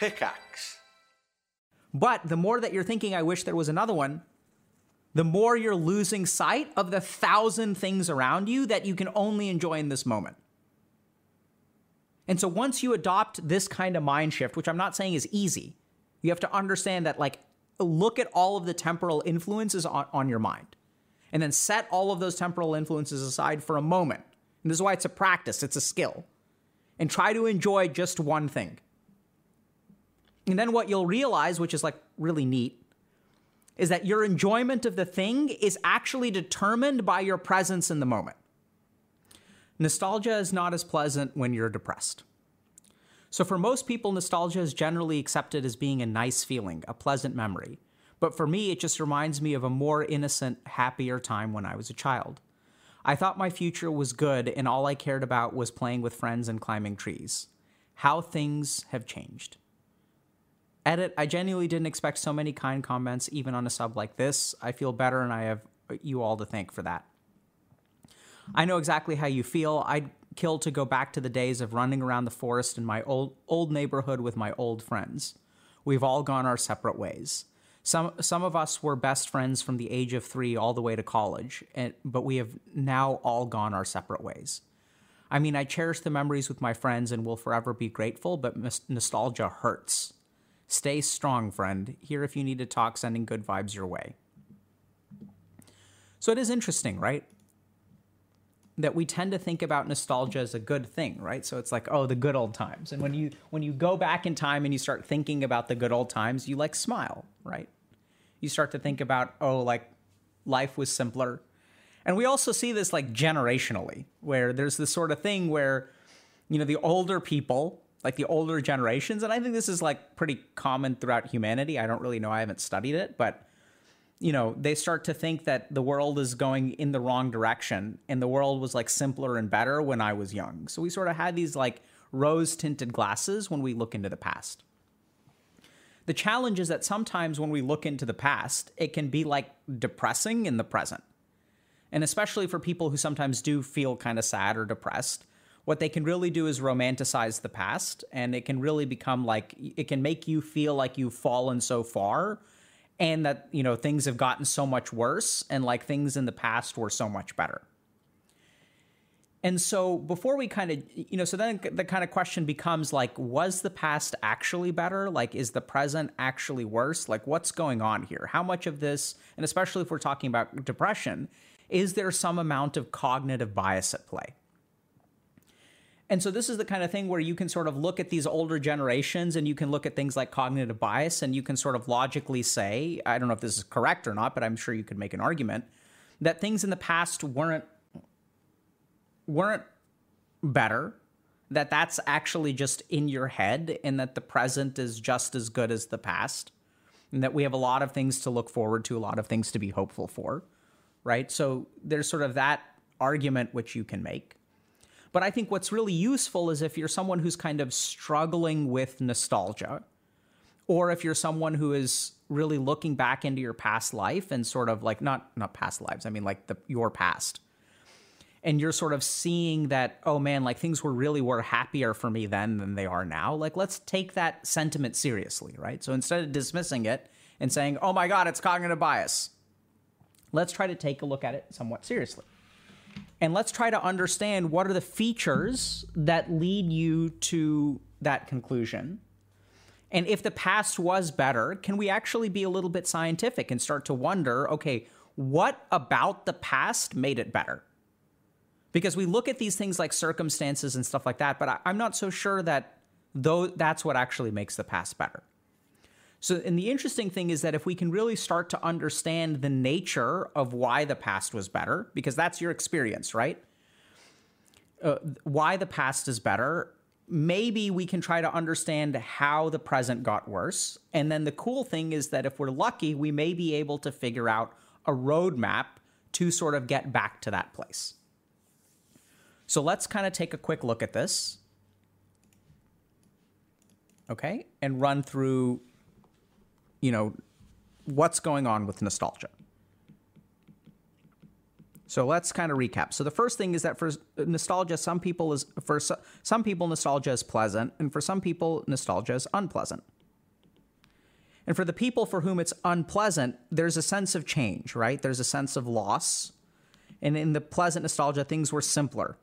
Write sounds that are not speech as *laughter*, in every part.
Pickaxe. But the more that you're thinking, I wish there was another one, the more you're losing sight of the thousand things around you that you can only enjoy in this moment. And so once you adopt this kind of mind shift, which I'm not saying is easy, you have to understand that, like, look at all of the temporal influences on, on your mind and then set all of those temporal influences aside for a moment. And this is why it's a practice, it's a skill. And try to enjoy just one thing. And then what you'll realize, which is like really neat, is that your enjoyment of the thing is actually determined by your presence in the moment. Nostalgia is not as pleasant when you're depressed. So, for most people, nostalgia is generally accepted as being a nice feeling, a pleasant memory. But for me, it just reminds me of a more innocent, happier time when I was a child. I thought my future was good, and all I cared about was playing with friends and climbing trees. How things have changed. Edit, I genuinely didn't expect so many kind comments, even on a sub like this. I feel better, and I have you all to thank for that. I know exactly how you feel. I'd kill to go back to the days of running around the forest in my old old neighborhood with my old friends. We've all gone our separate ways. Some some of us were best friends from the age of 3 all the way to college, and, but we have now all gone our separate ways. I mean, I cherish the memories with my friends and will forever be grateful, but nostalgia hurts. Stay strong, friend. Here if you need to talk, sending good vibes your way. So it is interesting, right? that we tend to think about nostalgia as a good thing, right? So it's like, oh, the good old times. And when you when you go back in time and you start thinking about the good old times, you like smile, right? You start to think about, oh, like life was simpler. And we also see this like generationally, where there's this sort of thing where, you know, the older people, like the older generations, and I think this is like pretty common throughout humanity. I don't really know, I haven't studied it, but you know, they start to think that the world is going in the wrong direction and the world was like simpler and better when I was young. So we sort of had these like rose tinted glasses when we look into the past. The challenge is that sometimes when we look into the past, it can be like depressing in the present. And especially for people who sometimes do feel kind of sad or depressed, what they can really do is romanticize the past and it can really become like it can make you feel like you've fallen so far and that you know things have gotten so much worse and like things in the past were so much better. And so before we kind of you know so then the kind of question becomes like was the past actually better? Like is the present actually worse? Like what's going on here? How much of this and especially if we're talking about depression is there some amount of cognitive bias at play and so this is the kind of thing where you can sort of look at these older generations and you can look at things like cognitive bias and you can sort of logically say, I don't know if this is correct or not, but I'm sure you could make an argument that things in the past weren't weren't better, that that's actually just in your head and that the present is just as good as the past. And that we have a lot of things to look forward to, a lot of things to be hopeful for, right? So there's sort of that argument which you can make. But I think what's really useful is if you're someone who's kind of struggling with nostalgia, or if you're someone who is really looking back into your past life and sort of like not not past lives, I mean like the your past. And you're sort of seeing that, oh man, like things were really were happier for me then than they are now. Like let's take that sentiment seriously, right? So instead of dismissing it and saying, oh my God, it's cognitive bias, let's try to take a look at it somewhat seriously and let's try to understand what are the features that lead you to that conclusion. And if the past was better, can we actually be a little bit scientific and start to wonder okay, what about the past made it better? Because we look at these things like circumstances and stuff like that, but I, am not so sure that though that's what actually makes the past better. So, and the interesting thing is that if we can really start to understand the nature of why the past was better, because that's your experience, right? Uh, why the past is better, maybe we can try to understand how the present got worse. And then the cool thing is that if we're lucky, we may be able to figure out a roadmap to sort of get back to that place. So let's kind of take a quick look at this. Okay, and run through you know, what's going on with nostalgia. So let's kind of recap. So the first thing is that for nostalgia, some people is for some people nostalgia is pleasant, and for some people nostalgia is unpleasant. And for the people for whom it's unpleasant, there's a sense of change, right? There's a sense of loss. And in the pleasant nostalgia, things were simpler.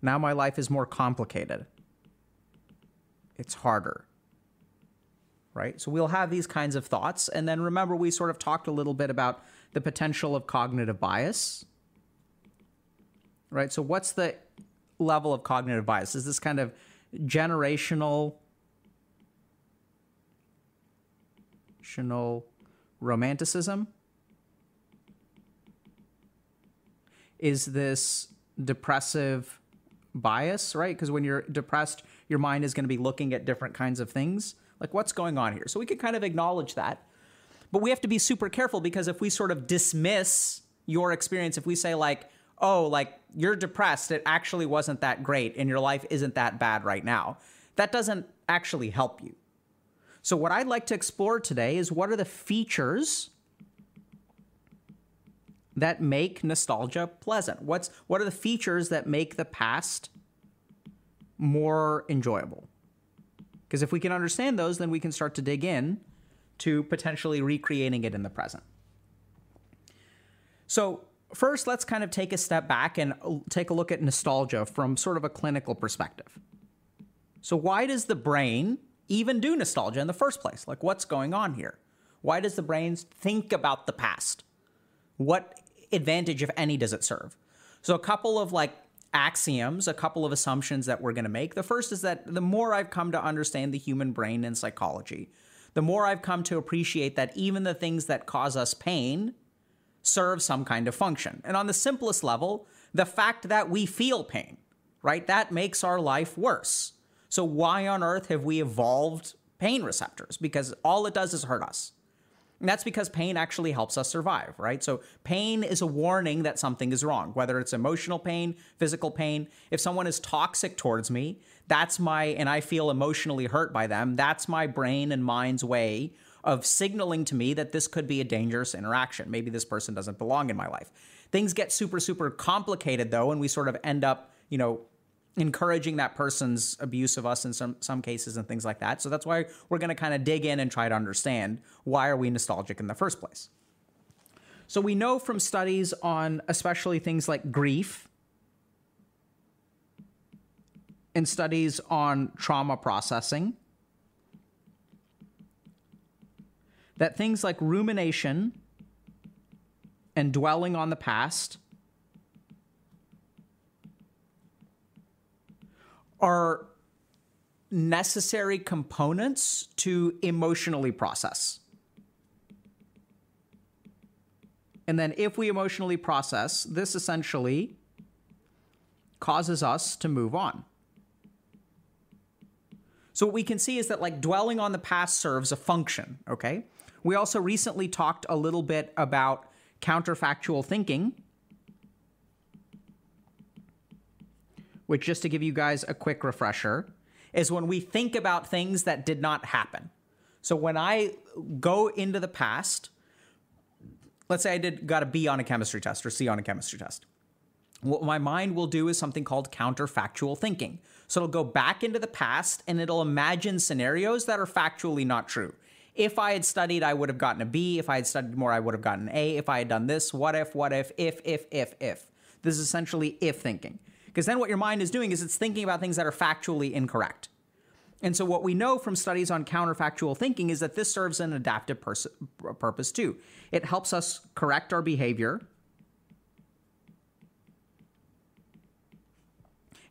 Now my life is more complicated. It's harder. Right? So we'll have these kinds of thoughts. And then remember, we sort of talked a little bit about the potential of cognitive bias right? So what's the level of cognitive bias? Is this kind of generational romanticism? Is this depressive bias, right? Because when you're depressed, your mind is going to be looking at different kinds of things. Like, what's going on here? So we could kind of acknowledge that. But we have to be super careful because if we sort of dismiss your experience, if we say, like, oh, like you're depressed, it actually wasn't that great and your life isn't that bad right now. That doesn't actually help you. So, what I'd like to explore today is what are the features that make nostalgia pleasant? What's what are the features that make the past more enjoyable? Because if we can understand those, then we can start to dig in to potentially recreating it in the present. So, first, let's kind of take a step back and take a look at nostalgia from sort of a clinical perspective. So, why does the brain even do nostalgia in the first place? Like, what's going on here? Why does the brain think about the past? What advantage, if any, does it serve? So, a couple of like axioms, a couple of assumptions that we're going to make. The first is that the more I've come to understand the human brain and psychology, the more I've come to appreciate that even the things that cause us pain serve some kind of function. And on the simplest level, the fact that we feel pain, right? That makes our life worse. So why on earth have we evolved pain receptors? Because all it does is hurt us. And that's because pain actually helps us survive, right? So pain is a warning that something is wrong, whether it's emotional pain, physical pain. If someone is toxic towards me, that's my, and I feel emotionally hurt by them, that's my brain and mind's way of signaling to me that this could be a dangerous interaction. Maybe this person doesn't belong in my life. Things get super, super complicated though, and we sort of end up, you know, encouraging that person's abuse of us in some some cases and things like that. So that's why we're going to kind of dig in and try to understand why are we nostalgic in the first place. So we know from studies on especially things like grief and studies on trauma processing that things like rumination and dwelling on the past are necessary components to emotionally process. And then, if we emotionally process, this essentially causes us to move on. So, what we can see is that, like, dwelling on the past serves a function, okay? We also recently talked a little bit about counterfactual thinking, which, just to give you guys a quick refresher, is when we think about things that did not happen. So when I go into the past, let's say I did got a B on a chemistry test or C on a chemistry test. What my mind will do is something called counterfactual thinking. So it'll go back into the past and it'll imagine scenarios that are factually not true. If I had studied, I would have gotten a B. If I had studied more, I would have gotten an A. If I had done this, what if, what if, if, if, if, if. This is essentially if thinking. Because then what your mind is doing is it's thinking about things that are factually incorrect. And so, what we know from studies on counterfactual thinking is that this serves an adaptive pers- purpose too. It helps us correct our behavior.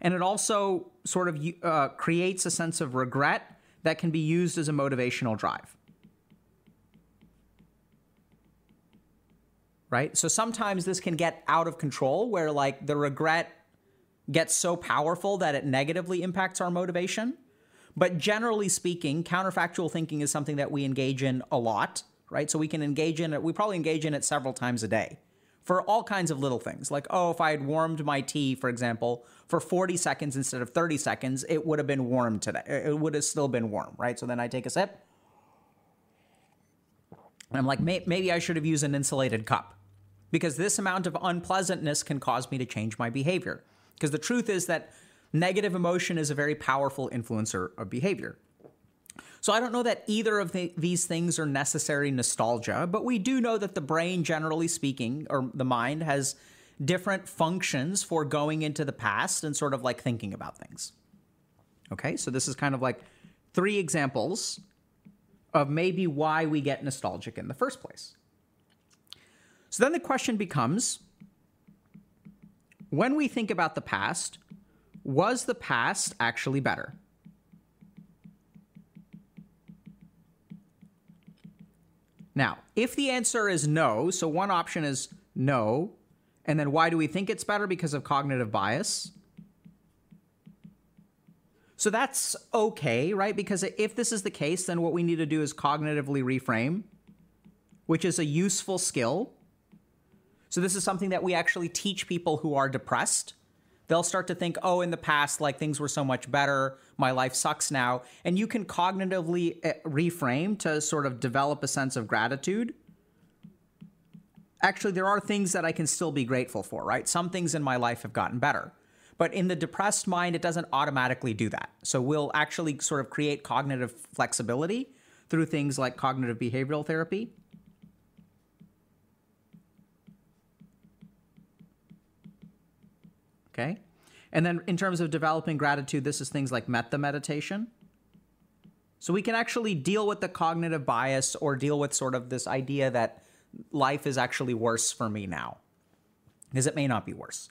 And it also sort of uh, creates a sense of regret that can be used as a motivational drive. right? So sometimes this can get out of control where like the regret gets so powerful that it negatively impacts our motivation. But generally speaking, counterfactual thinking is something that we engage in a lot, right? So we can engage in it, we probably engage in it several times a day for all kinds of little things. Like, oh, if I had warmed my tea, for example, for 40 seconds instead of 30 seconds, it would have been warm today. It would have still been warm, right? So then I take a sip. And I'm like, maybe I should have used an insulated cup because this amount of unpleasantness can cause me to change my behavior. Because the truth is that negative emotion is a very powerful influencer of behavior. So I don't know that either of the, these things are necessary nostalgia, but we do know that the brain, generally speaking, or the mind, has different functions for going into the past and sort of like thinking about things. Okay, so this is kind of like three examples of maybe why we get nostalgic in the first place. So then the question becomes when we think about the past, was the past actually better? Now, if the answer is no, so one option is no, and then why do we think it's better? Because of cognitive bias. So that's okay, right? Because if this is the case, then what we need to do is cognitively reframe, which is a useful skill. So this is something that we actually teach people who are depressed. They'll start to think, oh, in the past, like things were so much better. My life sucks now. And you can cognitively eh, reframe to sort of develop a sense of gratitude. Actually, there are things that I can still be grateful for, right? Some things in my life have gotten better. But in the depressed mind, it doesn't automatically do that. So we'll actually sort of create cognitive flexibility through things like cognitive behavioral therapy. Okay. And then in terms of developing gratitude, this is things like metta meditation. So we can actually deal with the cognitive bias or deal with sort of this idea that life is actually worse for me now. Because it may not be worse.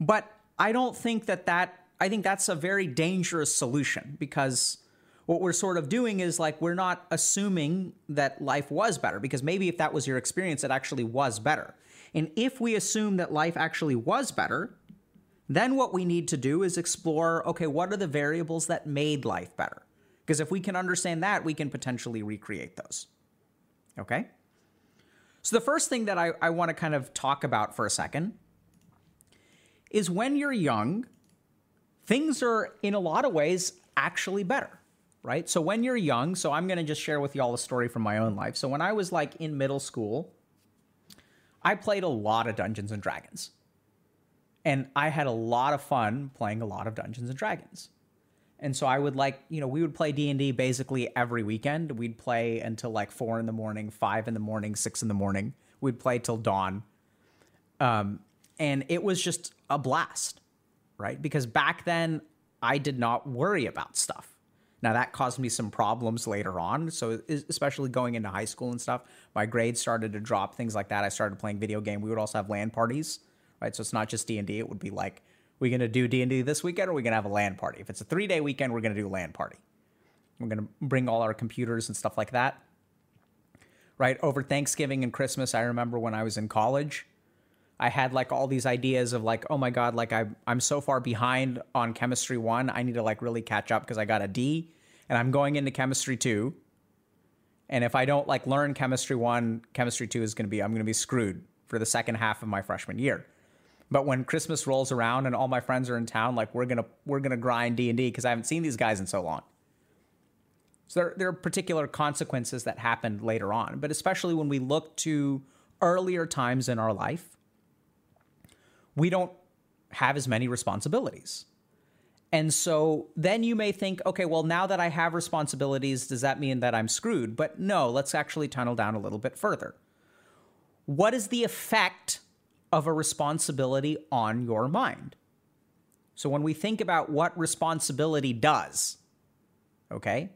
But I don't think that that, I think that's a very dangerous solution because what we're sort of doing is like we're not assuming that life was better because maybe if that was your experience, it actually was better. And if we assume that life actually was better, then what we need to do is explore okay, what are the variables that made life better? Because if we can understand that, we can potentially recreate those. Okay? So, the first thing that I, I want to kind of talk about for a second is when you're young, things are in a lot of ways actually better, right? So when you're young, so I'm going to just share with you all a story from my own life. So when I was like in middle school, I played a lot of Dungeons and Dragons. And I had a lot of fun playing a lot of Dungeons and Dragons. And so I would like, you know, we would play D&D basically every weekend. We'd play until like 4 in the morning, 5 in the morning, 6 in the morning. We'd play till dawn. Um, and it was just a blast, right? Because back then I did not worry about stuff. Now that caused me some problems later on. So especially going into high school and stuff, my grades started to drop, things like that. I started playing video game. We would also have LAN parties, right? So it's not just D and D. It would be like, we're gonna do D and D this weekend, or we're gonna have a LAN party. If it's a three day weekend, we're gonna do a LAN party. We're gonna bring all our computers and stuff like that. Right over Thanksgiving and Christmas, I remember when I was in college, I had like all these ideas of like, oh my god, like I I'm so far behind on chemistry one. I need to like really catch up because I got a D, and I'm going into chemistry two. And if I don't like learn chemistry one, chemistry two is going to be I'm going to be screwed for the second half of my freshman year. But when Christmas rolls around and all my friends are in town, like we're gonna we're gonna grind D and D because I haven't seen these guys in so long. So there, there are particular consequences that happened later on, but especially when we look to earlier times in our life, we don't have as many responsibilities. And so then you may think, okay, well, now that I have responsibilities, does that mean that I'm screwed? But no, let's actually tunnel down a little bit further. What is the effect of a responsibility on your mind? So when we think about what responsibility does, okay,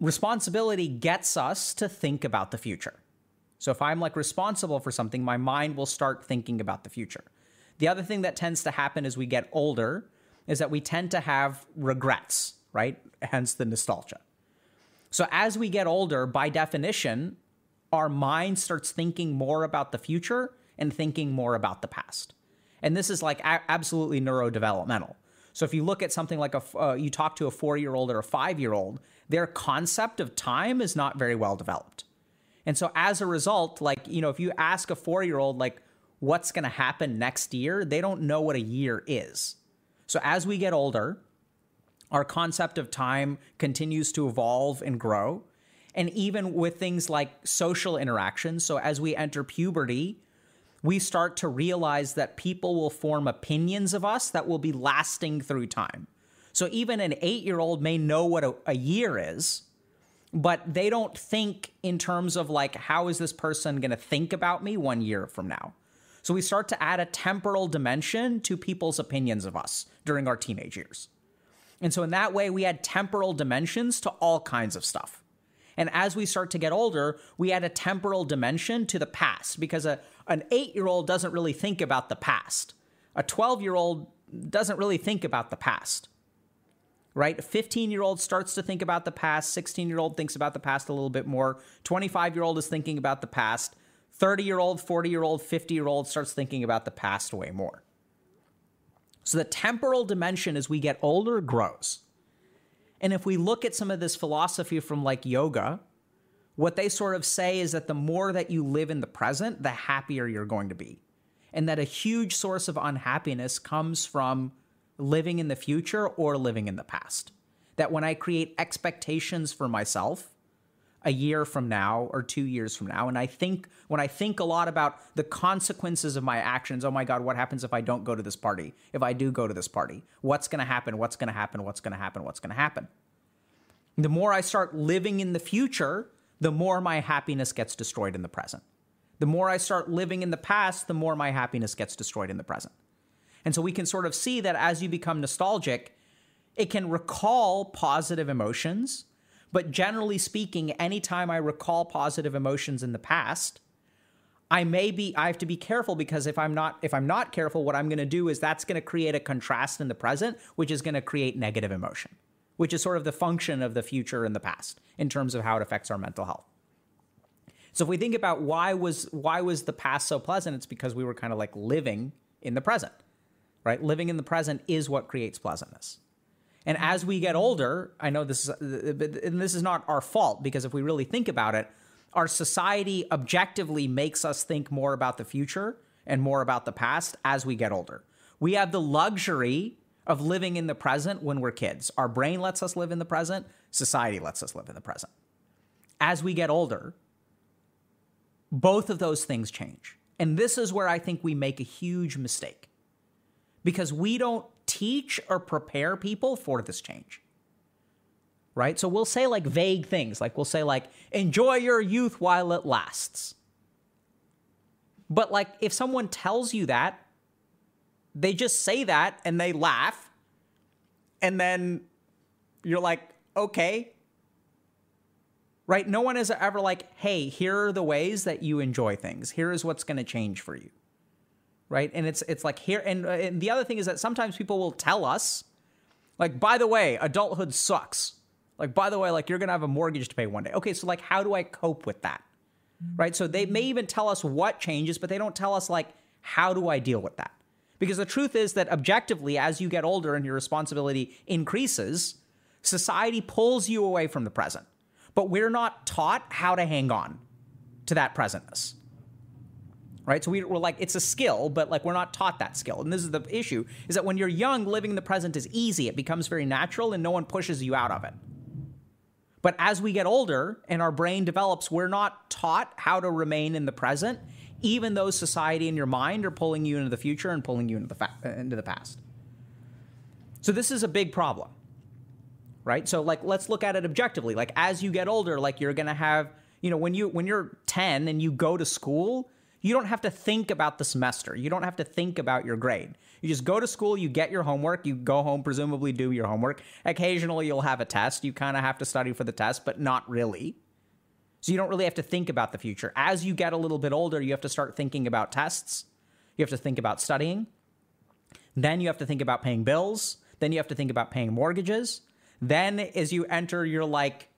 responsibility gets us to think about the future. So if I'm like responsible for something, my mind will start thinking about the future. The other thing that tends to happen as we get older is that we tend to have regrets, right? *laughs* Hence the nostalgia. So as we get older, by definition, our mind starts thinking more about the future and thinking more about the past. And this is like a- absolutely neurodevelopmental. So if you look at something like a, uh, you talk to a four year old or a five year old, their concept of time is not very well developed. And so as a result, like, you know, if you ask a four year old, like, what's going to happen next year, they don't know what a year is. So as we get older, our concept of time continues to evolve and grow. And even with things like social interactions. So as we enter puberty, we start to realize that people will form opinions of us that will be lasting through time. So even an eight year old may know what a, a, year is, but they don't think in terms of like, how is this person going to think about me one year from now? So we start to add a temporal dimension to people's opinions of us during our teenage years. And so in that way, we add temporal dimensions to all kinds of stuff. And as we start to get older, we add a temporal dimension to the past because a, an eight year old doesn't really think about the past. A 12 year old doesn't really think about the past, right? A 15 year old starts to think about the past. 16 year old thinks about the past a little bit more. 25 year old is thinking about the past. 30 year old, 40 year old, 50 year old starts thinking about the past way more. So the temporal dimension as we get older grows. And if we look at some of this philosophy from like yoga, what they sort of say is that the more that you live in the present, the happier you're going to be. And that a huge source of unhappiness comes from living in the future or living in the past. That when I create expectations for myself, a year from now or two years from now. And I think when I think a lot about the consequences of my actions, oh my God, what happens if I don't go to this party? If I do go to this party, what's going to happen? What's going to happen? What's going to happen? What's going to happen? The more I start living in the future, the more my happiness gets destroyed in the present. The more I start living in the past, the more my happiness gets destroyed in the present. And so we can sort of see that as you become nostalgic, it can recall positive emotions but generally speaking, anytime I recall positive emotions in the past, I may be I have to be careful because if I'm not if I'm not careful, what I'm going to do is that's going to create a contrast in the present, which is going to create negative emotion, which is sort of the function of the future and the past in terms of how it affects our mental health. So if we think about why was why was the past so pleasant, it's because we were kind of like living in the present. Right? Living in the present is what creates pleasantness. And as we get older, I know this is, and this is not our fault because if we really think about it, our society objectively makes us think more about the future and more about the past as we get older. We have the luxury of living in the present when we're kids. Our brain lets us live in the present, society lets us live in the present. As we get older, both of those things change. And this is where I think we make a huge mistake because we don't teach or prepare people for this change. Right? So we'll say like vague things, like we'll say like enjoy your youth while it lasts. But like if someone tells you that, they just say that and they laugh and then you're like, "Okay." Right? No one is ever like, "Hey, here are the ways that you enjoy things. Here is what's going to change for you." Right? And it's it's like here and, uh, and the other thing is that sometimes people will tell us like by the way, adulthood sucks. Like by the way, like you're going to have a mortgage to pay one day. Okay, so like how do I cope with that? Right? So they may even tell us what changes, but they don't tell us like how do I deal with that? Because the truth is that objectively as you get older and your responsibility increases, society pulls you away from the present. But we're not taught how to hang on to that presentness right? So we, are like, it's a skill, but like we're not taught that skill. And this is the issue: is that when you're young, living in the present is easy. It becomes very natural, and no one pushes you out of it. But as we get older and our brain develops, we're not taught how to remain in the present, even though society and your mind are pulling you into the future and pulling you into the fa- uh, into the past. So this is a big problem, right? So like, let's look at it objectively. Like as you get older, like you're gonna have, you know, when you when you're 10 and you go to school you don't have to think about the semester. You don't have to think about your grade. You just go to school, you get your homework, you go home, presumably do your homework. Occasionally, you'll have a test. You kind of have to study for the test, but not really. So you don't really have to think about the future. As you get a little bit older, you have to start thinking about tests. You have to think about studying. Then you have to think about paying bills. Then you have to think about paying mortgages. Then, as you enter your like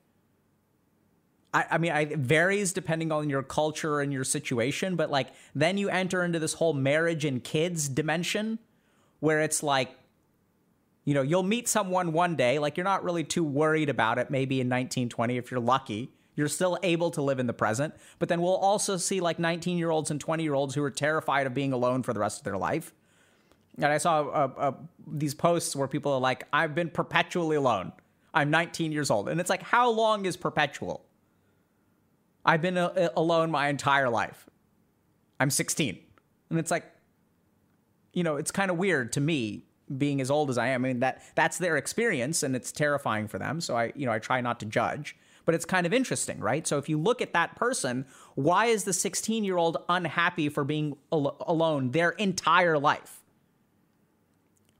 I, I mean, I, it varies depending on your culture and your situation, but like then you enter into this whole marriage and kids dimension where it's like, you know, you'll meet someone one day, like you're not really too worried about it, maybe in 1920 if you're lucky. You're still able to live in the present. But then we'll also see like 19 year olds and 20 year olds who are terrified of being alone for the rest of their life. And I saw uh, uh, these posts where people are like, I've been perpetually alone. I'm 19 years old. And it's like, how long is perpetual? I've been a- alone my entire life. I'm 16. And it's like, you know, it's kind of weird to me being as old as I am. I mean, that that's their experience and it's terrifying for them. So I, you know, I try not to judge, but it's kind of interesting, right? So if you look at that person, why is the 16 year old unhappy for being al- alone their entire life?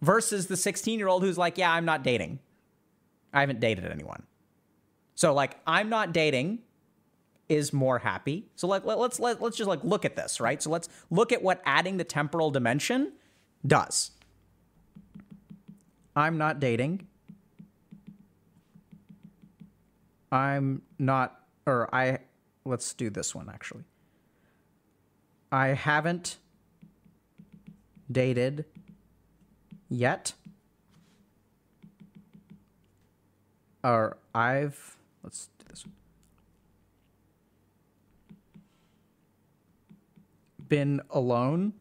Versus the 16 year old who's like, yeah, I'm not dating. I haven't dated anyone. So like, I'm not dating is more happy. So like let, let's let, let's just like look at this, right? So let's look at what adding the temporal dimension does. I'm not dating. I'm not or I let's do this one actually. I haven't dated yet. Or I've let's do this one. Been alone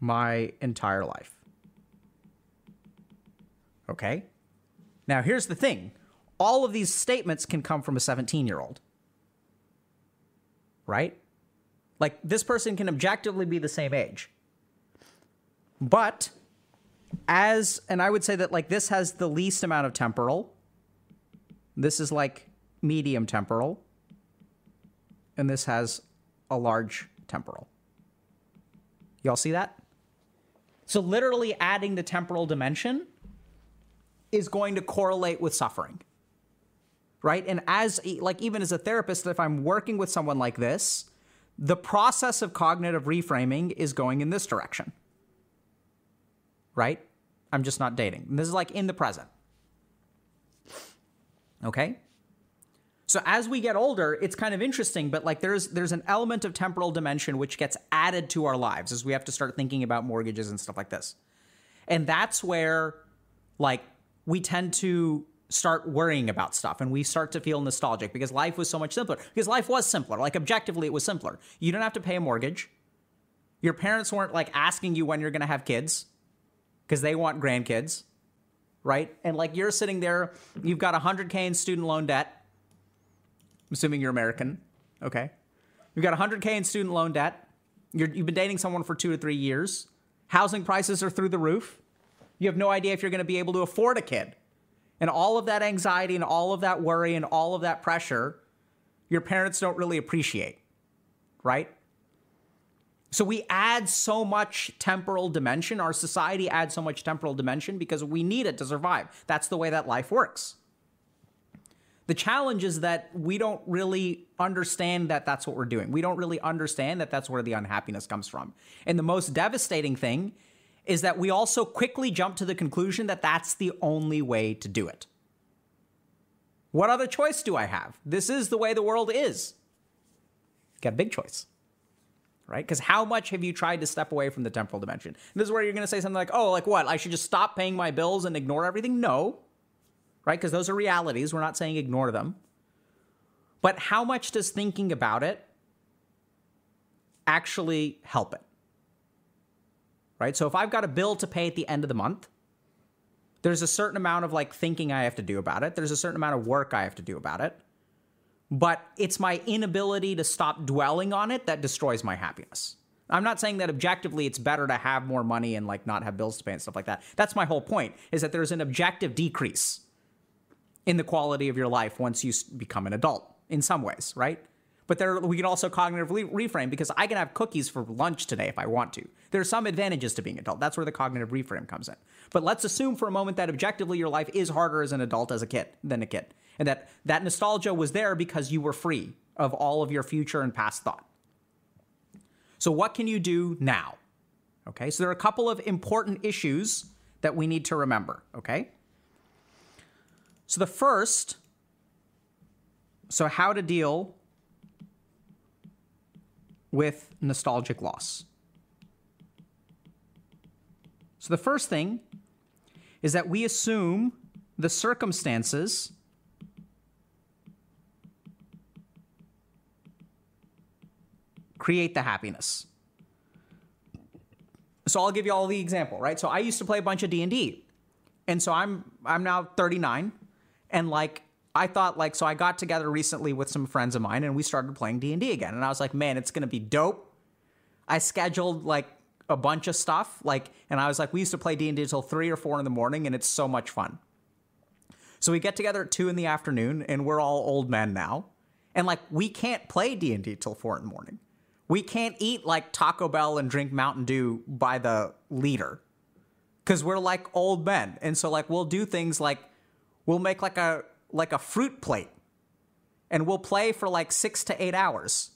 my entire life. Okay? Now, here's the thing all of these statements can come from a 17 year old. Right? Like, this person can objectively be the same age. But, as, and I would say that, like, this has the least amount of temporal. This is like medium temporal. And this has a large temporal. Y'all see that? So, literally adding the temporal dimension is going to correlate with suffering. Right? And as, like, even as a therapist, if I'm working with someone like this, the process of cognitive reframing is going in this direction. Right? I'm just not dating. This is like in the present. Okay? So as we get older, it's kind of interesting, but like there's there's an element of temporal dimension which gets added to our lives as we have to start thinking about mortgages and stuff like this. And that's where like we tend to start worrying about stuff and we start to feel nostalgic because life was so much simpler. Because life was simpler. Like objectively it was simpler. You don't have to pay a mortgage. Your parents weren't like asking you when you're going to have kids because they want grandkids, right? And like you're sitting there, you've got 100k in student loan debt I'm assuming you're American. Okay. You've got 100K in student loan debt. you have been dating someone for two to three years. Housing prices are through the roof. You have no idea if you're going to be able to afford a kid. And all of that anxiety and all of that worry and all of that pressure, your parents don't really appreciate, right? So we add so much temporal dimension. Our society adds so much temporal dimension because we need it to survive. That's the way that life works. The challenge is that we don't really understand that that's what we're doing. We don't really understand that that's where the unhappiness comes from. And the most devastating thing is that we also quickly jump to the conclusion that that's the only way to do it. What other choice do I have? This is the way the world is. Got a big choice, right? Because how much have you tried to step away from the temporal dimension? And this is where you're going to say something like, oh, like what? I should just stop paying my bills and ignore everything? No right? Because those are realities. We're not saying ignore them. But how much does thinking about it actually help it? Right? So if I've got a bill to pay at the end of the month, there's a certain amount of like thinking I have to do about it. There's a certain amount of work I have to do about it. But it's my inability to stop dwelling on it that destroys my happiness. I'm not saying that objectively it's better to have more money and like not have bills to pay and stuff like that. That's my whole point is that there's an objective decrease in the quality of your life once you become an adult in some ways, right? But there, we can also cognitively reframe because I can have cookies for lunch today if I want to. There are some advantages to being adult. That's where the cognitive reframe comes in. But let's assume for a moment that objectively your life is harder as an adult as a kid than a kid, and that that nostalgia was there because you were free of all of your future and past thought. So what can you do now? Okay, so there are a couple of important issues that we need to remember. Okay. So the first, so how to deal with nostalgic loss. So the first thing is that we assume the circumstances create the happiness. So I'll give you all the example, right? So I used to play a bunch of D&D. And so I'm I'm now 39 and like I thought like so I got together recently with some friends of mine and we started playing D&D again and I was like, "Man, it's going to be dope." I scheduled like a bunch of stuff like and I was like, "We used to play D&D until 3 or 4 in the morning and it's so much fun." So we get together at 2 in the afternoon and we're all old men now. And like we can't play D&D till 4 in the morning. We can't eat like Taco Bell and drink Mountain Dew by the liter. Cuz we're like old men. And so like we'll do things like we'll make like a like a fruit plate and we'll play for like 6 to 8 hours.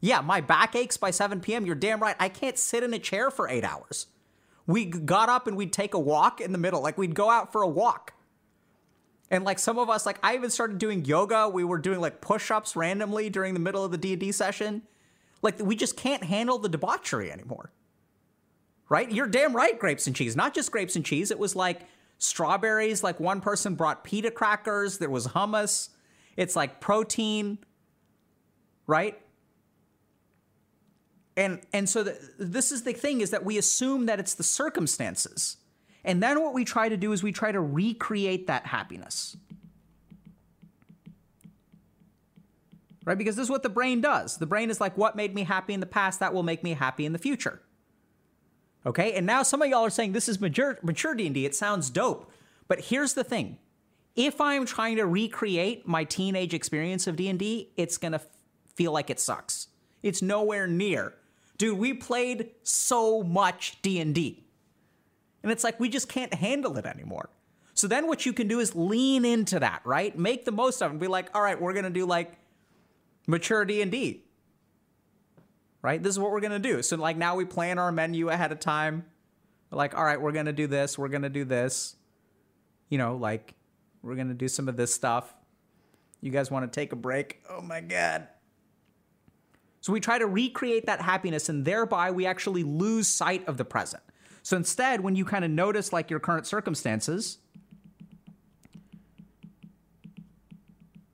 Yeah, my back aches by 7 p.m. You're damn right. I can't sit in a chair for 8 hours. We got up and we'd take a walk in the middle. Like we'd go out for a walk and like some of us, like I even started doing yoga. We were doing like push-ups randomly during the middle of the D&D session. Like we just can't handle the debauchery anymore. Right? You're damn right, grapes and cheese. Not just grapes and cheese. It was like strawberries. Like one person brought pita crackers. There was hummus. It's like protein. Right? And and so the, this is the thing is that we assume that it's the circumstances and then what we try to do is we try to recreate that happiness. Right? Because this is what the brain does. The brain is like, what made me happy in the past, that will make me happy in the future. Okay? And now some of y'all are saying this is mature, mature D&D. It sounds dope. But here's the thing. If I'm trying to recreate my teenage experience of D&D, it's going to feel like it sucks. It's nowhere near. Dude, we played so much D&D. And it's like we just can't handle it anymore. So then what you can do is lean into that, right? Make the most of it and be like, all right, we're gonna do like mature D&D. Right? This is what we're gonna do. So like now we plan our menu ahead of time. We're like, all right, we're gonna do this, we're gonna do this. You know, like we're gonna do some of this stuff. You guys want to take a break? Oh my god. So we try to recreate that happiness and thereby we actually lose sight of the present. So instead, when you kind of notice like your current circumstances,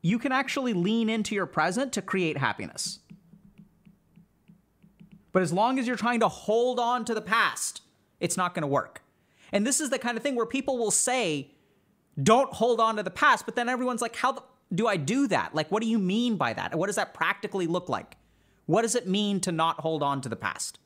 you can actually lean into your present to create happiness. But as long as you're trying to hold on to the past, it's not going to work. And this is the kind of thing where people will say, don't hold on to the past, but then everyone's like, how the, do I do that? Like, what do you mean by that? What does that practically look like? What does it mean to not hold on to the past?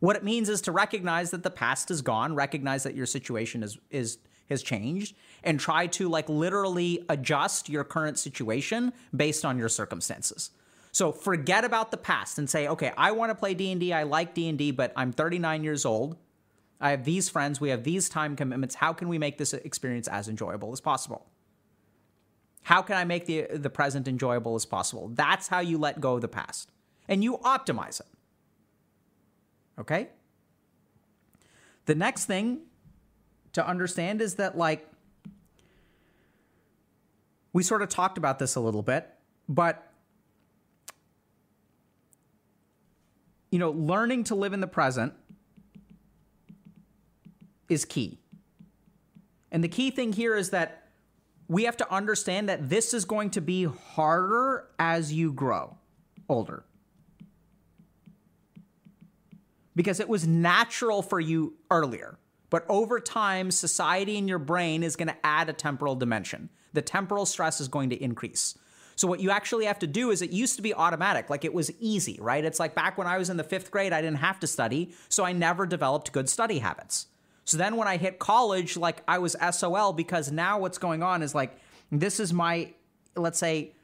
What it means is to recognize that the past is gone, recognize that your situation is is has changed and try to like literally adjust your current situation based on your circumstances. So forget about the past and say, "Okay, I want to play D&D. I like D&D, but I'm 39 years old. I have these friends, we have these time commitments. How can we make this experience as enjoyable as possible?" How can I make the the present enjoyable as possible? That's how you let go of the past. And you optimize it. Okay? The next thing to understand is that, like, we sort of talked about this a little bit, but, you know, learning to live in the present is key. And the key thing here is that we have to understand that this is going to be harder as you grow older because it was natural for you earlier. But over time, society in your brain is going to add a temporal dimension. The temporal stress is going to increase. So, what you actually have to do is it used to be automatic, like it was easy, right? It's like back when I was in the fifth grade, I didn't have to study, so I never developed good study habits. So then when I hit college, like I was SOL because now what's going on is like, this is my, let's say,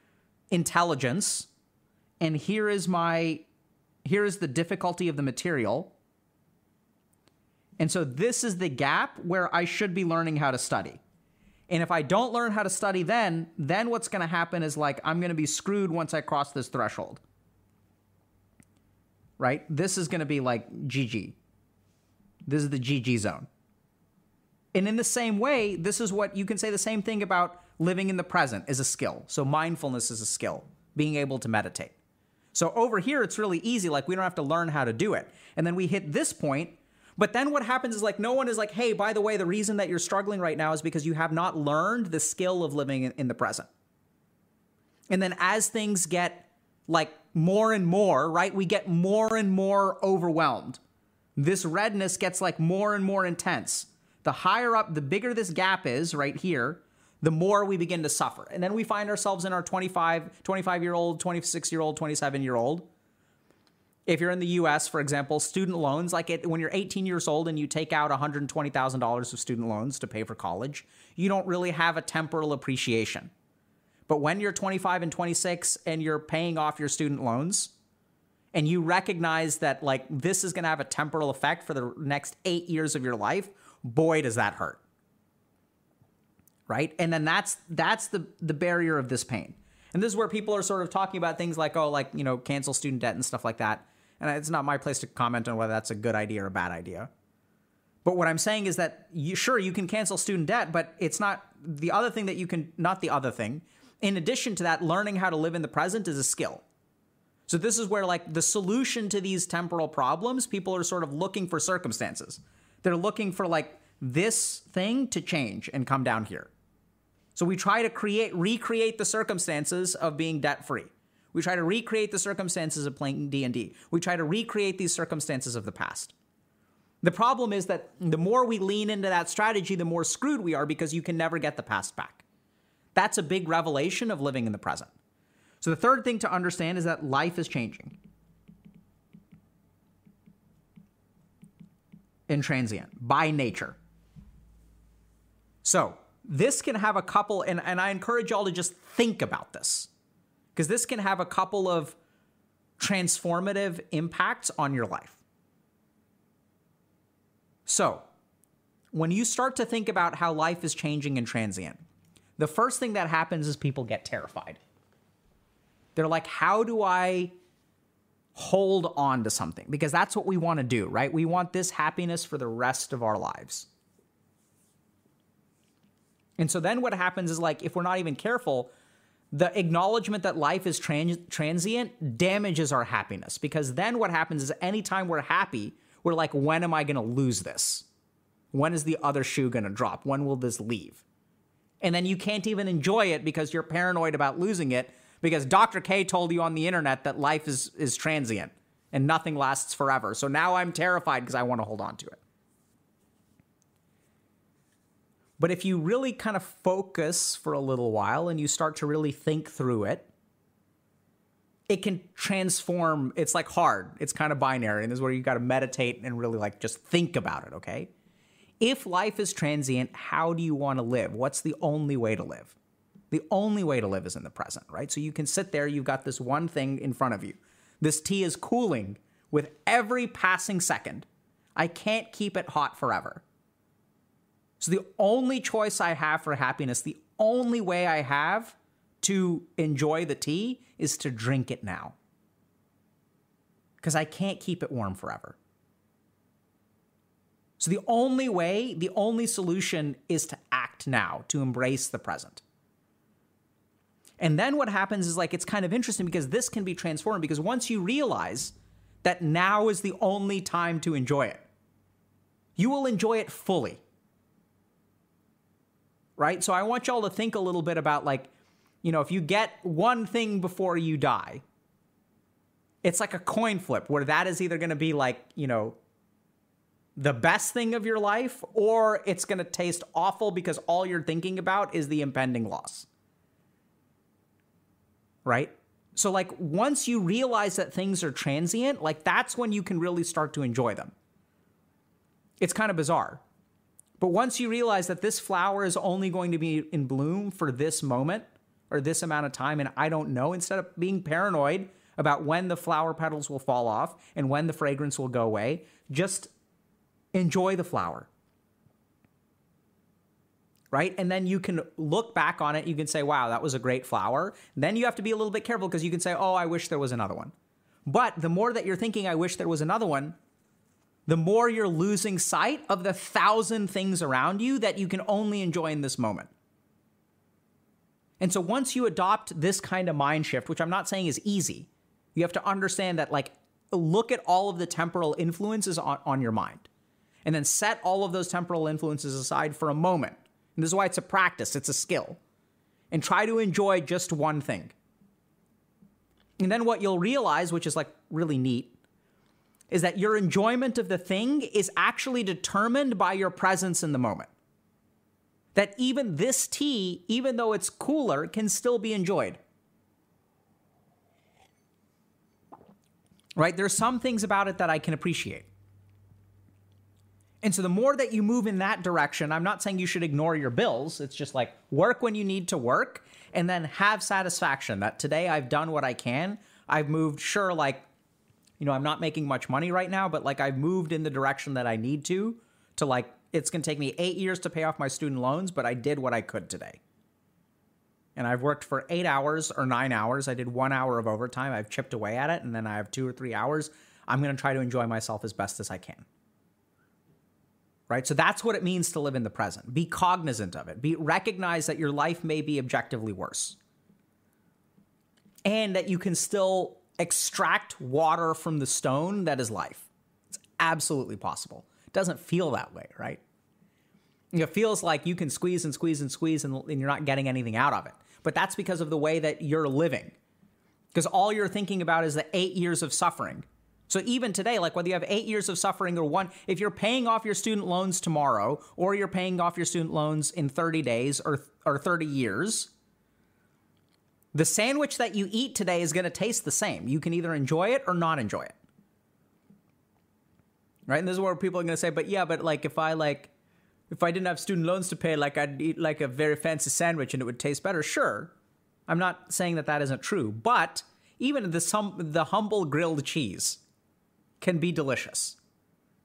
intelligence, and here is my here is the difficulty of the material. And so this is the gap where I should be learning how to study. And if I don't learn how to study then, then what's going to happen is like I'm going to be screwed once I cross this threshold. Right? This is going to be like GG. This is the GG zone. And in the same way, this is what you can say the same thing about living in the present is a skill. So mindfulness is a skill, being able to meditate. So over here, it's really easy. Like we don't have to learn how to do it. And then we hit this point. But then what happens is like no one is like, hey, by the way, the reason that you're struggling right now is because you have not learned the skill of living in, the present. And then as things get like more and more, right, we get more and more overwhelmed. This redness gets like more and more intense. The higher up, the bigger this gap is right here, the more we begin to suffer. And then we find ourselves in our 25, 25 year old, 26 year old, 27 year old. If you're in the US, for example, student loans, like it, when you're 18 years old and you take out $120,000 of student loans to pay for college, you don't really have a temporal appreciation. But when you're 25 and 26 and you're paying off your student loans, and you recognize that like this is going to have a temporal effect for the next 8 years of your life, boy does that hurt right? And then that's that's the the barrier of this pain. And this is where people are sort of talking about things like oh like, you know, cancel student debt and stuff like that. And it's not my place to comment on whether that's a good idea or a bad idea. But what I'm saying is that you sure you can cancel student debt, but it's not the other thing that you can not the other thing. In addition to that, learning how to live in the present is a skill. So this is where like the solution to these temporal problems, people are sort of looking for circumstances. They're looking for like this thing to change and come down here. So we try to create recreate the circumstances of being debt free. We try to recreate the circumstances of playing D&D. We try to recreate these circumstances of the past. The problem is that the more we lean into that strategy, the more screwed we are because you can never get the past back. That's a big revelation of living in the present. So the third thing to understand is that life is changing. Intransient by nature. So, this can have a couple, and, and I encourage y'all to just think about this because this can have a couple of transformative impacts on your life. So, when you start to think about how life is changing and transient, the first thing that happens is people get terrified. They're like, how do I hold on to something? Because that's what we want to do, right? We want this happiness for the rest of our lives. And so then what happens is like if we're not even careful, the acknowledgement that life is trans- transient damages our happiness because then what happens is anytime we're happy, we're like, when am I going to lose this? When is the other shoe going to drop? When will this leave? And then you can't even enjoy it because you're paranoid about losing it because Dr. K told you on the internet that life is is transient and nothing lasts forever. So now I'm terrified because I want to hold on to it. But if you really kind of focus for a little while and you start to really think through it, it can transform. It's like hard. It's kind of binary. And this is where you got to meditate and really like just think about it, okay? If life is transient, how do you want to live? What's the only way to live? The only way to live is in the present, right? So you can sit there, you've got this one thing in front of you. This tea is cooling with every passing second. I can't keep it hot forever. So the only choice I have for happiness, the only way I have to enjoy the tea is to drink it now. Because I can't keep it warm forever. So the only way, the only solution is to act now, to embrace the present. And then what happens is like it's kind of interesting because this can be transformed because once you realize that now is the only time to enjoy it, you will enjoy it fully right? So I want y'all to think a little bit about like, you know, if you get one thing before you die, it's like a coin flip where that is either going to be like, you know, the best thing of your life or it's going to taste awful because all you're thinking about is the impending loss. Right? So like once you realize that things are transient, like that's when you can really start to enjoy them. It's kind of bizarre. But once you realize that this flower is only going to be in bloom for this moment or this amount of time, and I don't know, instead of being paranoid about when the flower petals will fall off and when the fragrance will go away, just enjoy the flower. Right? And then you can look back on it. You can say, wow, that was a great flower. Then you have to be a little bit careful because you can say, oh, I wish there was another one. But the more that you're thinking, I wish there was another one, the more you're losing sight of the thousand things around you that you can only enjoy in this moment. And so once you adopt this kind of mind shift, which I'm not saying is easy, you have to understand that, like, look at all of the temporal influences on, on your mind and then set all of those temporal influences aside for a moment. And this is why it's a practice, it's a skill. And try to enjoy just one thing. And then what you'll realize, which is like really neat, is that your enjoyment of the thing is actually determined by your presence in the moment. that even this tea, even though it's cooler, can still be enjoyed. Right? There's some things about it that I can appreciate. And so the more that you move in that direction, I'm not saying you should ignore your bills. It's just like work when you need to work and then have satisfaction that today I've done what I can. I've moved, sure, like, you know, I'm not making much money right now, but like I've moved in the direction that I need to, to like, it's going to take me eight years to pay off my student loans, but I did what I could today. And I've worked for eight hours or nine hours. I did one hour of overtime. I've chipped away at it, and then I have two or three hours. I'm going to try to enjoy myself as best as I can right? So that's what it means to live in the present. Be cognizant of it. Be recognize that your life may be objectively worse. And that you can still extract water from the stone that is life. It's absolutely possible. It doesn't feel that way, right? It feels like you can squeeze and squeeze and squeeze and, and you're not getting anything out of it. But that's because of the way that you're living. Because all you're thinking about is the eight years of suffering so even today, like whether you have eight years of suffering or one, if you're paying off your student loans tomorrow or you're paying off your student loans in 30 days or, or 30 years, the sandwich that you eat today is going to taste the same. You can either enjoy it or not enjoy it. Right? And this is where people are going to say, but yeah, but like if I like, if I didn't have student loans to pay, like I'd eat like a very fancy sandwich and it would taste better. Sure. I'm not saying that that isn't true, but even the, some, the humble grilled cheese can be delicious.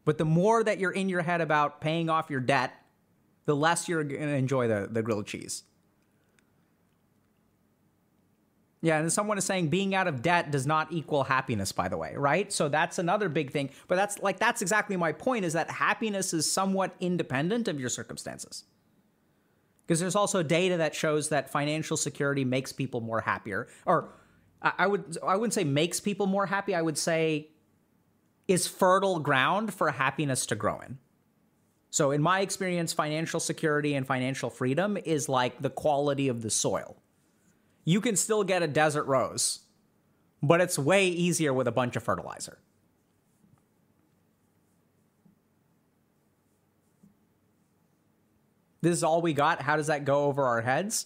But the more that you're in your head about paying off your debt, the less you're going to enjoy the, the grilled cheese. Yeah, and someone is saying being out of debt does not equal happiness, by the way, right? So that's another big thing. But that's like, that's exactly my point is that happiness is somewhat independent of your circumstances. Because there's also data that shows that financial security makes people more happier. Or I would, I wouldn't say makes people more happy. I would say is fertile ground for happiness to grow in. So, in my experience, financial security and financial freedom is like the quality of the soil. You can still get a desert rose, but it's way easier with a bunch of fertilizer. This is all we got. How does that go over our heads?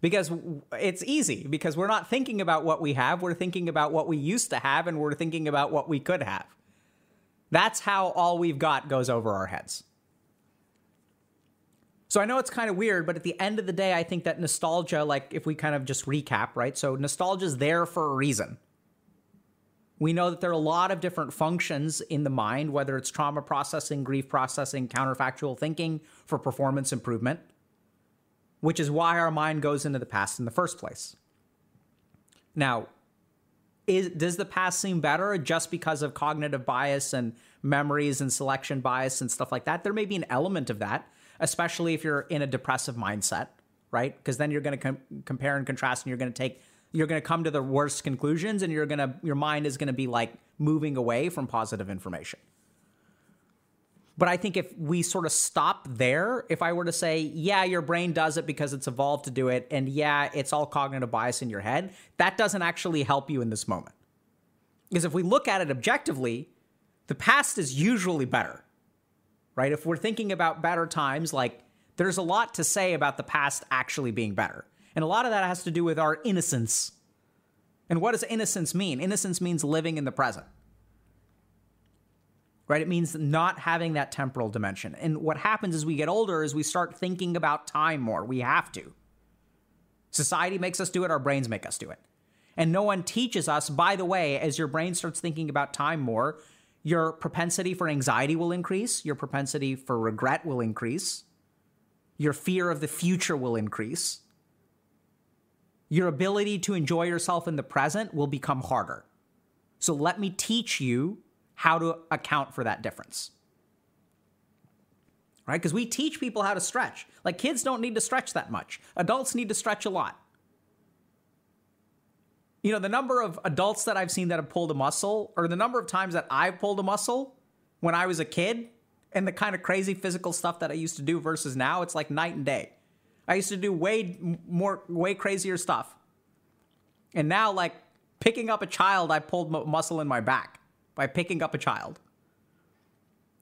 Because it's easy, because we're not thinking about what we have, we're thinking about what we used to have, and we're thinking about what we could have. That's how all we've got goes over our heads. So I know it's kind of weird, but at the end of the day, I think that nostalgia, like if we kind of just recap, right? So nostalgia is there for a reason. We know that there are a lot of different functions in the mind, whether it's trauma processing, grief processing, counterfactual thinking for performance improvement, which is why our mind goes into the past in the first place. Now, is does the past seem better just because of cognitive bias and memories and selection bias and stuff like that? There may be an element of that, especially if you're in a depressive mindset, right? Because then you're going to com- compare and contrast, and you're going to take you're going to come to the worst conclusions, and you're going to your mind is going to be like moving away from positive information. But I think if we sort of stop there, if I were to say, yeah, your brain does it because it's evolved to do it, and yeah, it's all cognitive bias in your head, that doesn't actually help you in this moment. Because if we look at it objectively, the past is usually better, right? If we're thinking about better times, like there's a lot to say about the past actually being better. And a lot of that has to do with our innocence. And what does innocence mean? Innocence means living in the present right? It means not having that temporal dimension. And what happens as we get older is we start thinking about time more. We have to. Society makes us do it, our brains make us do it. And no one teaches us, by the way, as your brain starts thinking about time more, your propensity for anxiety will increase, your propensity for regret will increase, your fear of the future will increase, your ability to enjoy yourself in the present will become harder. So let me teach you how to account for that difference. Right? Because we teach people how to stretch. Like kids don't need to stretch that much, adults need to stretch a lot. You know, the number of adults that I've seen that have pulled a muscle, or the number of times that I've pulled a muscle when I was a kid, and the kind of crazy physical stuff that I used to do versus now, it's like night and day. I used to do way more, way crazier stuff. And now, like picking up a child, I pulled muscle in my back by picking up a child.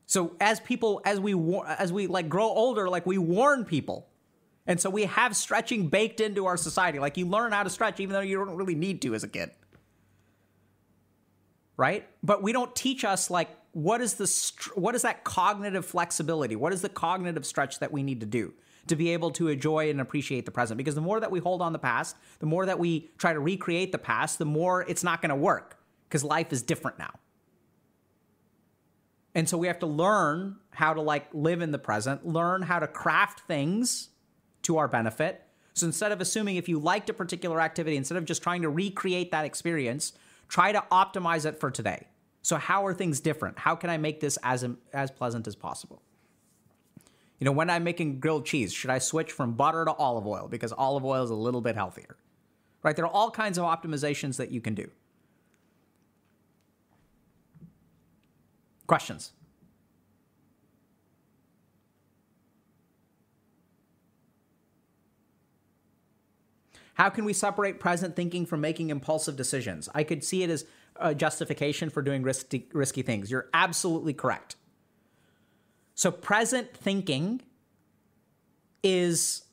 So as people as we as we like grow older like we warn people And so we have stretching baked into our society. Like you learn how to stretch even though you don't really need to as a kid. Right? But we don't teach us like what is the what is that cognitive flexibility? What is the cognitive stretch that we need to do to be able to enjoy and appreciate the present? Because the more that we hold on the past, the more that we try to recreate the past, the more it's not going to work because life is different now. And so we have to learn how to like live in the present, learn how to craft things to our benefit. So instead of assuming if you liked a particular activity, instead of just trying to recreate that experience, try to optimize it for today. So how are things different? How can I make this as as pleasant as possible? You know, when I'm making grilled cheese, should I switch from butter to olive oil because olive oil is a little bit healthier? Right? There are all kinds of optimizations that you can do. Questions? How can we separate present thinking from making impulsive decisions? I could see it as a justification for doing risky, risky things. You're absolutely correct. So, present thinking is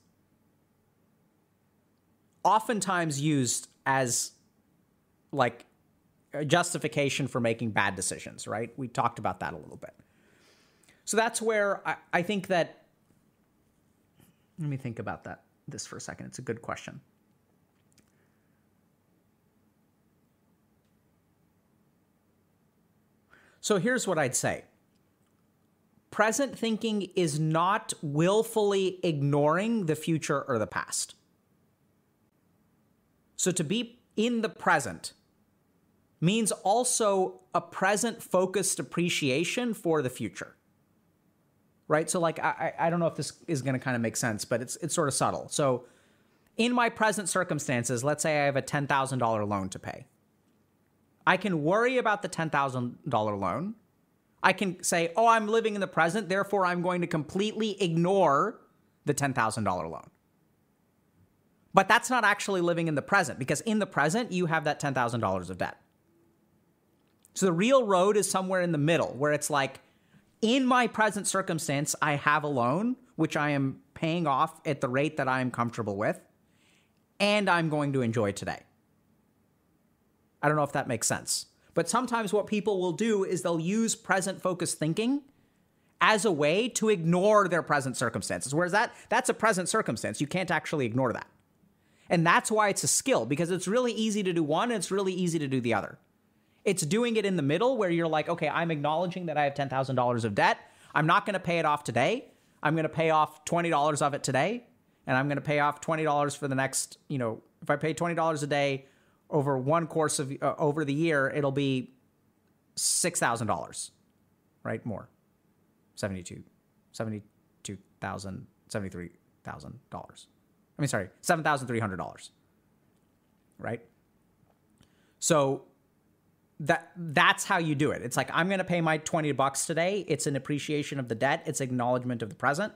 oftentimes used as like a justification for making bad decisions, right? We talked about that a little bit. So that's where I, I think that. Let me think about that this for a second. It's a good question. So here's what I'd say present thinking is not willfully ignoring the future or the past. So to be in the present means also a present focused appreciation for the future. Right? So like I I don't know if this is going to kind of make sense, but it's it's sort of subtle. So in my present circumstances, let's say I have a $10,000 loan to pay. I can worry about the $10,000 loan. I can say, oh, I'm living in the present, therefore I'm going to completely ignore the $10,000 loan. But that's not actually living in the present because in the present, you have that $10,000 of debt. So the real road is somewhere in the middle where it's like, in my present circumstance, I have a loan, which I am paying off at the rate that I'm comfortable with, and I'm going to enjoy today. I don't know if that makes sense. But sometimes what people will do is they'll use present focused thinking as a way to ignore their present circumstances. Whereas that that's a present circumstance. You can't actually ignore that. And that's why it's a skill because it's really easy to do one and it's really easy to do the other. It's doing it in the middle where you're like, okay, I'm acknowledging that I have $10,000 of debt. I'm not going to pay it off today. I'm going to pay off $20 of it today. And I'm going to pay off $20 for the next, you know, if I pay $20 a day over one course of uh, over the year, it'll be six thousand dollars, right? More, seventy-two, seventy-two thousand, seventy-three thousand dollars. I mean, sorry, seven thousand three hundred dollars, right? So that that's how you do it. It's like I'm going to pay my 20 bucks today. It's an appreciation of the debt, it's acknowledgement of the present,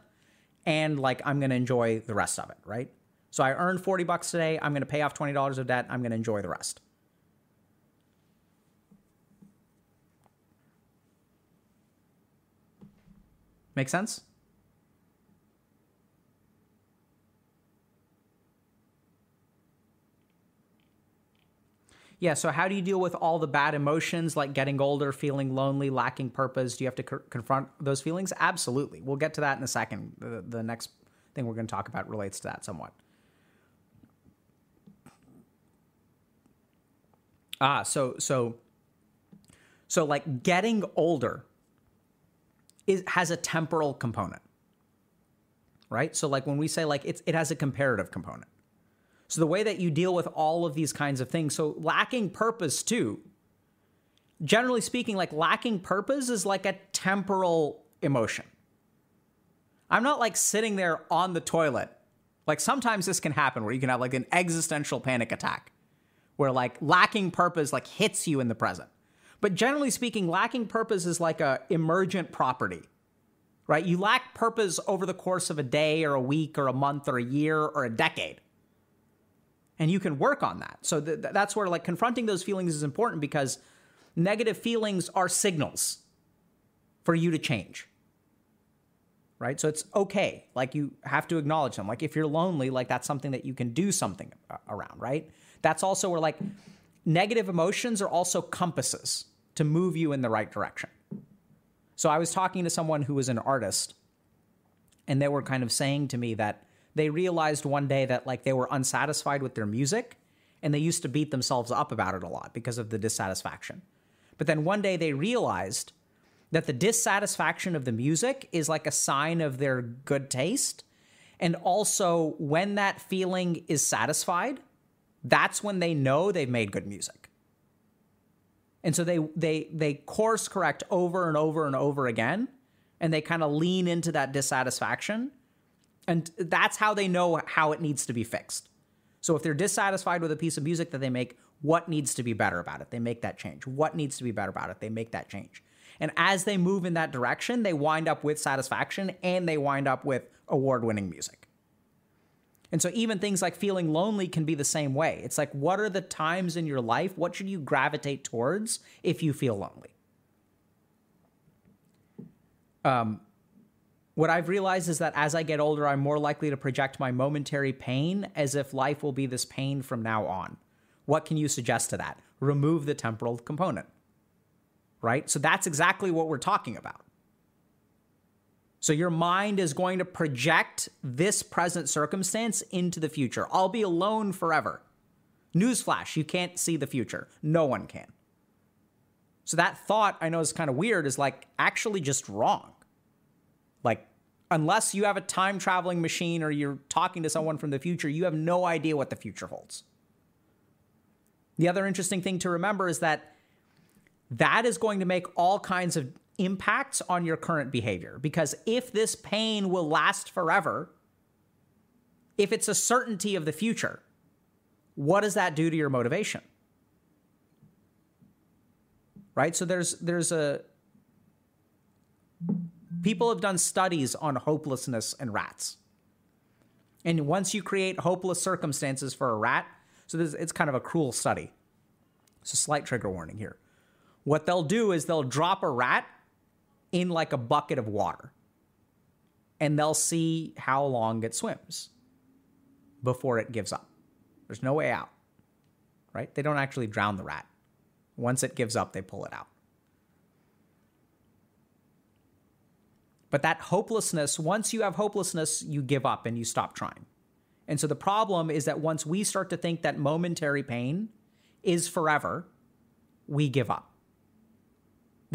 and like I'm going to enjoy the rest of it, right? So I earned 40 bucks today. I'm going to pay off $20 of debt. I'm going to enjoy the rest. Make sense? Yeah, so how do you deal with all the bad emotions like getting older, feeling lonely, lacking purpose? Do you have to co- confront those feelings? Absolutely. We'll get to that in a second. The, the next thing we're going to talk about relates to that somewhat. Ah, so so so like getting older is has a temporal component. Right? So like when we say like it's it has a comparative component. So the way that you deal with all of these kinds of things, so lacking purpose too. Generally speaking, like lacking purpose is like a temporal emotion. I'm not like sitting there on the toilet. Like sometimes this can happen where you can have like an existential panic attack where like lacking purpose like hits you in the present. But generally speaking, lacking purpose is like a emergent property. Right? You lack purpose over the course of a day or a week or a month or a year or a decade. And you can work on that. So th- that's where like confronting those feelings is important because negative feelings are signals for you to change right? So it's okay. Like you have to acknowledge them. Like if you're lonely, like that's something that you can do something around, right? That's also where like negative emotions are also compasses to move you in the right direction. So I was talking to someone who was an artist and they were kind of saying to me that they realized one day that like they were unsatisfied with their music and they used to beat themselves up about it a lot because of the dissatisfaction. But then one day they realized that the dissatisfaction of the music is like a sign of their good taste. And also, when that feeling is satisfied, that's when they know they've made good music. And so they they they course correct over and over and over again and they kind of lean into that dissatisfaction. And that's how they know how it needs to be fixed. So if they're dissatisfied with a piece of music that they make, what needs to be better about it? They make that change. What needs to be better about it? They make that change. And as they move in that direction, they wind up with satisfaction and they wind up with award winning music. And so even things like feeling lonely can be the same way. It's like, what are the times in your life? What should you gravitate towards if you feel lonely? Um, what I've realized is that as I get older, I'm more likely to project my momentary pain as if life will be this pain from now on. What can you suggest to that? Remove the temporal component right? So that's exactly what we're talking about. So your mind is going to project this present circumstance into the future. I'll be alone forever. Newsflash, you can't see the future. No one can. So that thought, I know is kind of weird, is like actually just wrong. Like, unless you have a time traveling machine or you're talking to someone from the future, you have no idea what the future holds. The other interesting thing to remember is that that is going to make all kinds of impacts on your current behavior. Because if this pain will last forever, if it's a certainty of the future, what does that do to your motivation? Right? So there's there's a people have done studies on hopelessness and rats. And once you create hopeless circumstances for a rat, so this, it's kind of a cruel study. It's a slight trigger warning here. What they'll do is they'll drop a rat in like a bucket of water and they'll see how long it swims before it gives up. There's no way out, right? They don't actually drown the rat. Once it gives up, they pull it out. But that hopelessness, once you have hopelessness, you give up and you stop trying. And so the problem is that once we start to think that momentary pain is forever, we give up.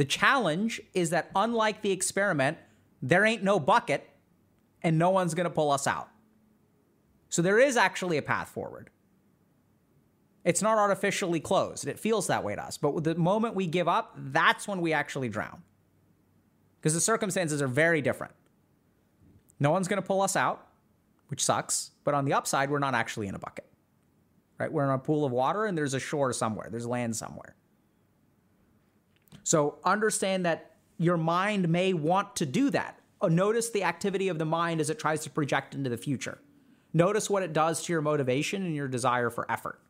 The challenge is that unlike the experiment, there ain't no bucket and no one's going to pull us out. So there is actually a path forward. It's not artificially closed. It feels that way to us. But the moment we give up, that's when we actually drown. Because the circumstances are very different. No one's going to pull us out, which sucks. But on the upside, we're not actually in a bucket. Right? We're in a pool of water and there's a shore somewhere, there's land somewhere. So understand that your mind may want to do that. Uh, notice the activity of the mind as it tries to project into the future. Notice what it does to your motivation and your desire for effort.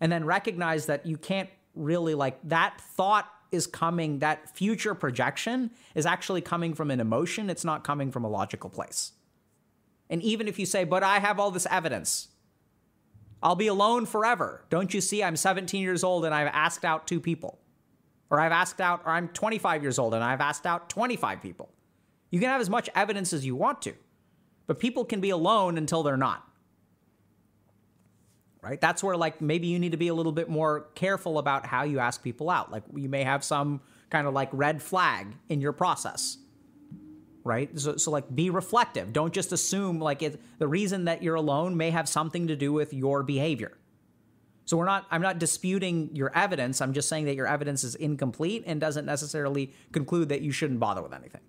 And then recognize that you can't really like that thought is coming, that future projection is actually coming from an emotion, it's not coming from a logical place. And even if you say, but I have all this evidence, I'll be alone forever. Don't you see? I'm 17 years old and I've asked out two people. Or I've asked out, or I'm 25 years old and I've asked out 25 people. You can have as much evidence as you want to, but people can be alone until they're not. Right? That's where, like, maybe you need to be a little bit more careful about how you ask people out. Like, you may have some kind of like red flag in your process right? So, so like be reflective. Don't just assume like it, the reason that you're alone may have something to do with your behavior. So we're not I'm not disputing your evidence. I'm just saying that your evidence is incomplete and doesn't necessarily conclude that you shouldn't bother with anything.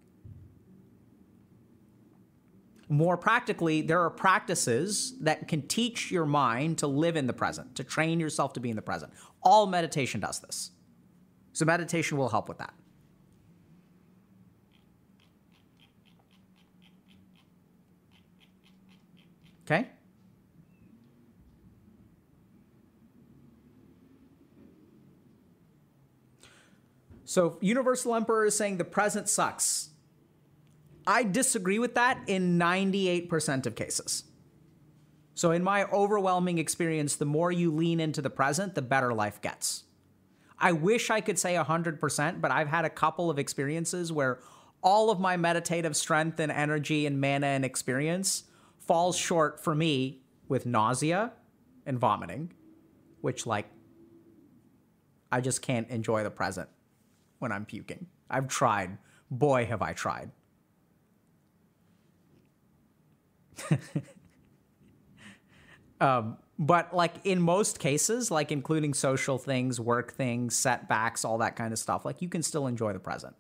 More practically, there are practices that can teach your mind to live in the present, to train yourself to be in the present. All meditation does this. So meditation will help with that. Okay? So Universal Emperor is saying the present sucks. I disagree with that in 98% of cases. So, in my overwhelming experience, the more you lean into the present, the better life gets. I wish I could say 100%, but I've had a couple of experiences where all of my meditative strength and energy and mana and experience falls short for me with nausea and vomiting, which, like, I just can't enjoy the present when I'm puking. I've tried. Boy, have I tried. *laughs* um, but like in most cases, like including social things, work things, setbacks, all that kind of stuff, like you can still enjoy the present.